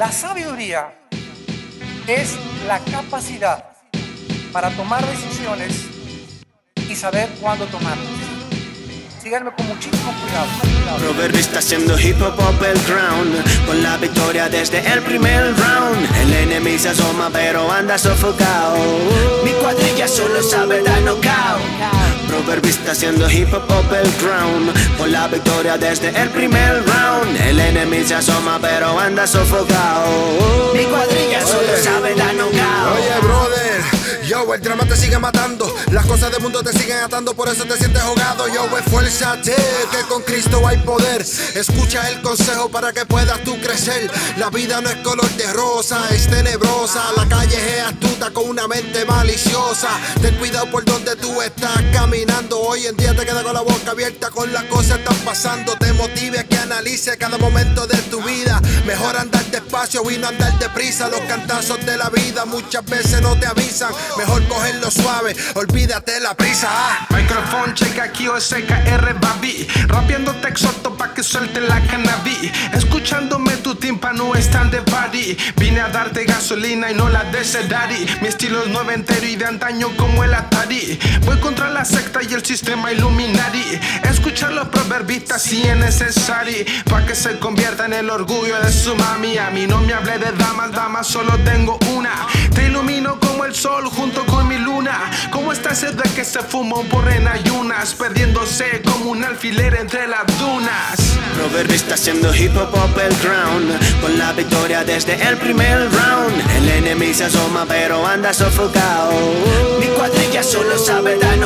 La sabiduría es la capacidad para tomar decisiones y saber cuándo tomarlas. Síganme con muchísimo cuidado. Robert está haciendo hip hop up el ground Con la victoria desde el primer round El enemigo se asoma pero anda sofocado Mi cuadrilla solo sabe dar knockout Está haciendo hip hop up el ground Con la victoria desde el primer round El enemigo se asoma pero anda sofocado Mi cuadrilla solo sabe dar knockout Oye, brother, yo, el drama te sigue matando. Las cosas del mundo te siguen atando, por eso te sientes ahogado. Yo, esfuérzate, que con Cristo hay poder. Escucha el consejo para que puedas tú crecer. La vida no es color de rosa, es tenebrosa. La calle es astuta con una mente maliciosa. Ten cuidado por donde tú estás. Hoy en día te queda con la boca abierta con las cosas están pasando. Te motive a que analice cada momento de tu vida. Mejor andar despacio y no andar deprisa. Los cantazos de la vida muchas veces no te avisan. Mejor cogerlo suave, olvídate la prisa. ah. Microphone check aquí o SKR Babi Rapeando te exhorto pa' que suelte la cannabis Escuchándome tu tímpano están de party Vine a darte gasolina y no la de ese daddy Mi estilo es noventero y de antaño como el Atari Voy contra la secta y el sistema Illuminati Escuchar los proverbistas si es necesario Pa' que se convierta en el orgullo de su mami A mí no me hable de damas, damas solo tengo una. Te ilumino como el sol junto con mi luna. Como esta sed de que se fumó por en ayunas Perdiéndose como un alfiler entre las dunas. Robert está haciendo hip hop up el ground Con la victoria desde el primer round. El enemigo se asoma pero anda sofocado. Mi cuadrilla solo sabe dar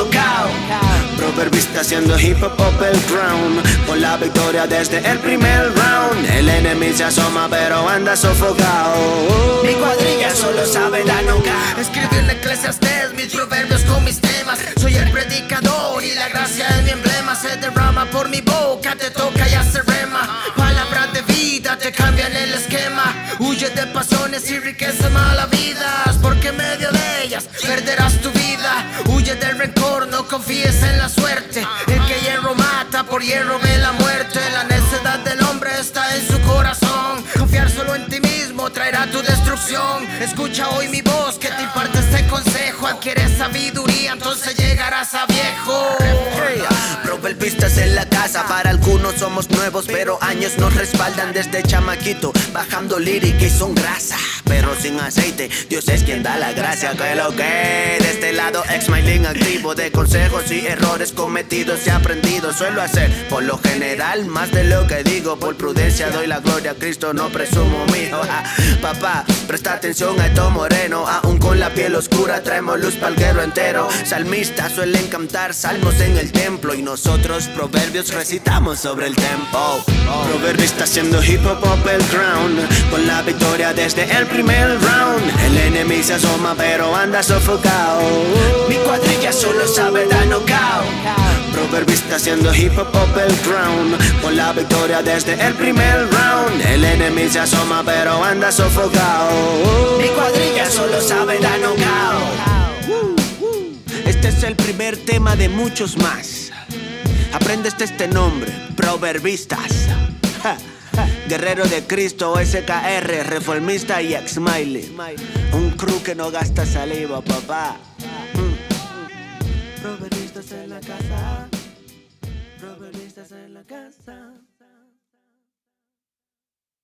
está haciendo hip hop up el ground Con la victoria desde el primer round El enemigo se asoma pero anda sofocado Mi cuadrilla solo sabe dar knockout Escribí en Eclesiastes mis proverbios con mis temas. Soy el predicador y la gracia es mi emblema. Se derrama por mi boca, te toca y hace rema. Palabras de vida te cambian el esquema. Huye de pasiones y riquezas malavidas. Porque en medio de ellas perderás tu vida. Huye del rencor, no confíes traerá tu destrucción. Escucha hoy mi voz que te imparte este consejo. Adquiere sabiduría, entonces llegarás a viejo. Robert Vistas en la casa, para algunos somos nuevos, pero años nos respaldan desde chamaquito, bajando lírica y son grasa, pero sin aceite. Dios es quien da la gracia, que lo que de este lado, ex mailing activo de consejos y errores cometidos y aprendidos. Suelo hacer, por lo general, más de lo que digo, por prudencia doy la gloria a Cristo, no presumo mío. Ah, papá, presta atención a esto moreno, aún con la piel oscura traemos luz pa'l guerro entero. Salmistas suelen cantar salmos en el templo y nosotros proverbios recitamos sobre el tempo. Proverbio está haciendo hip hop el ground con la victoria desde el primer round. El enemigo se asoma pero anda sofocado. Mi cuadrilla solo sabe dar knockout. Proverbio está haciendo hip hop up el ground con la victoria desde el primer round. El enemigo se asoma pero anda sofocado. Mi cuadrilla solo sabe dar knockout. Este es el primer tema de muchos más. Aprende este, este nombre, Proverbistas. Guerrero de Cristo, SKR, reformista y ex smiley. Un crew que no gasta saliva, papá. Mm. Proverbistas en la casa.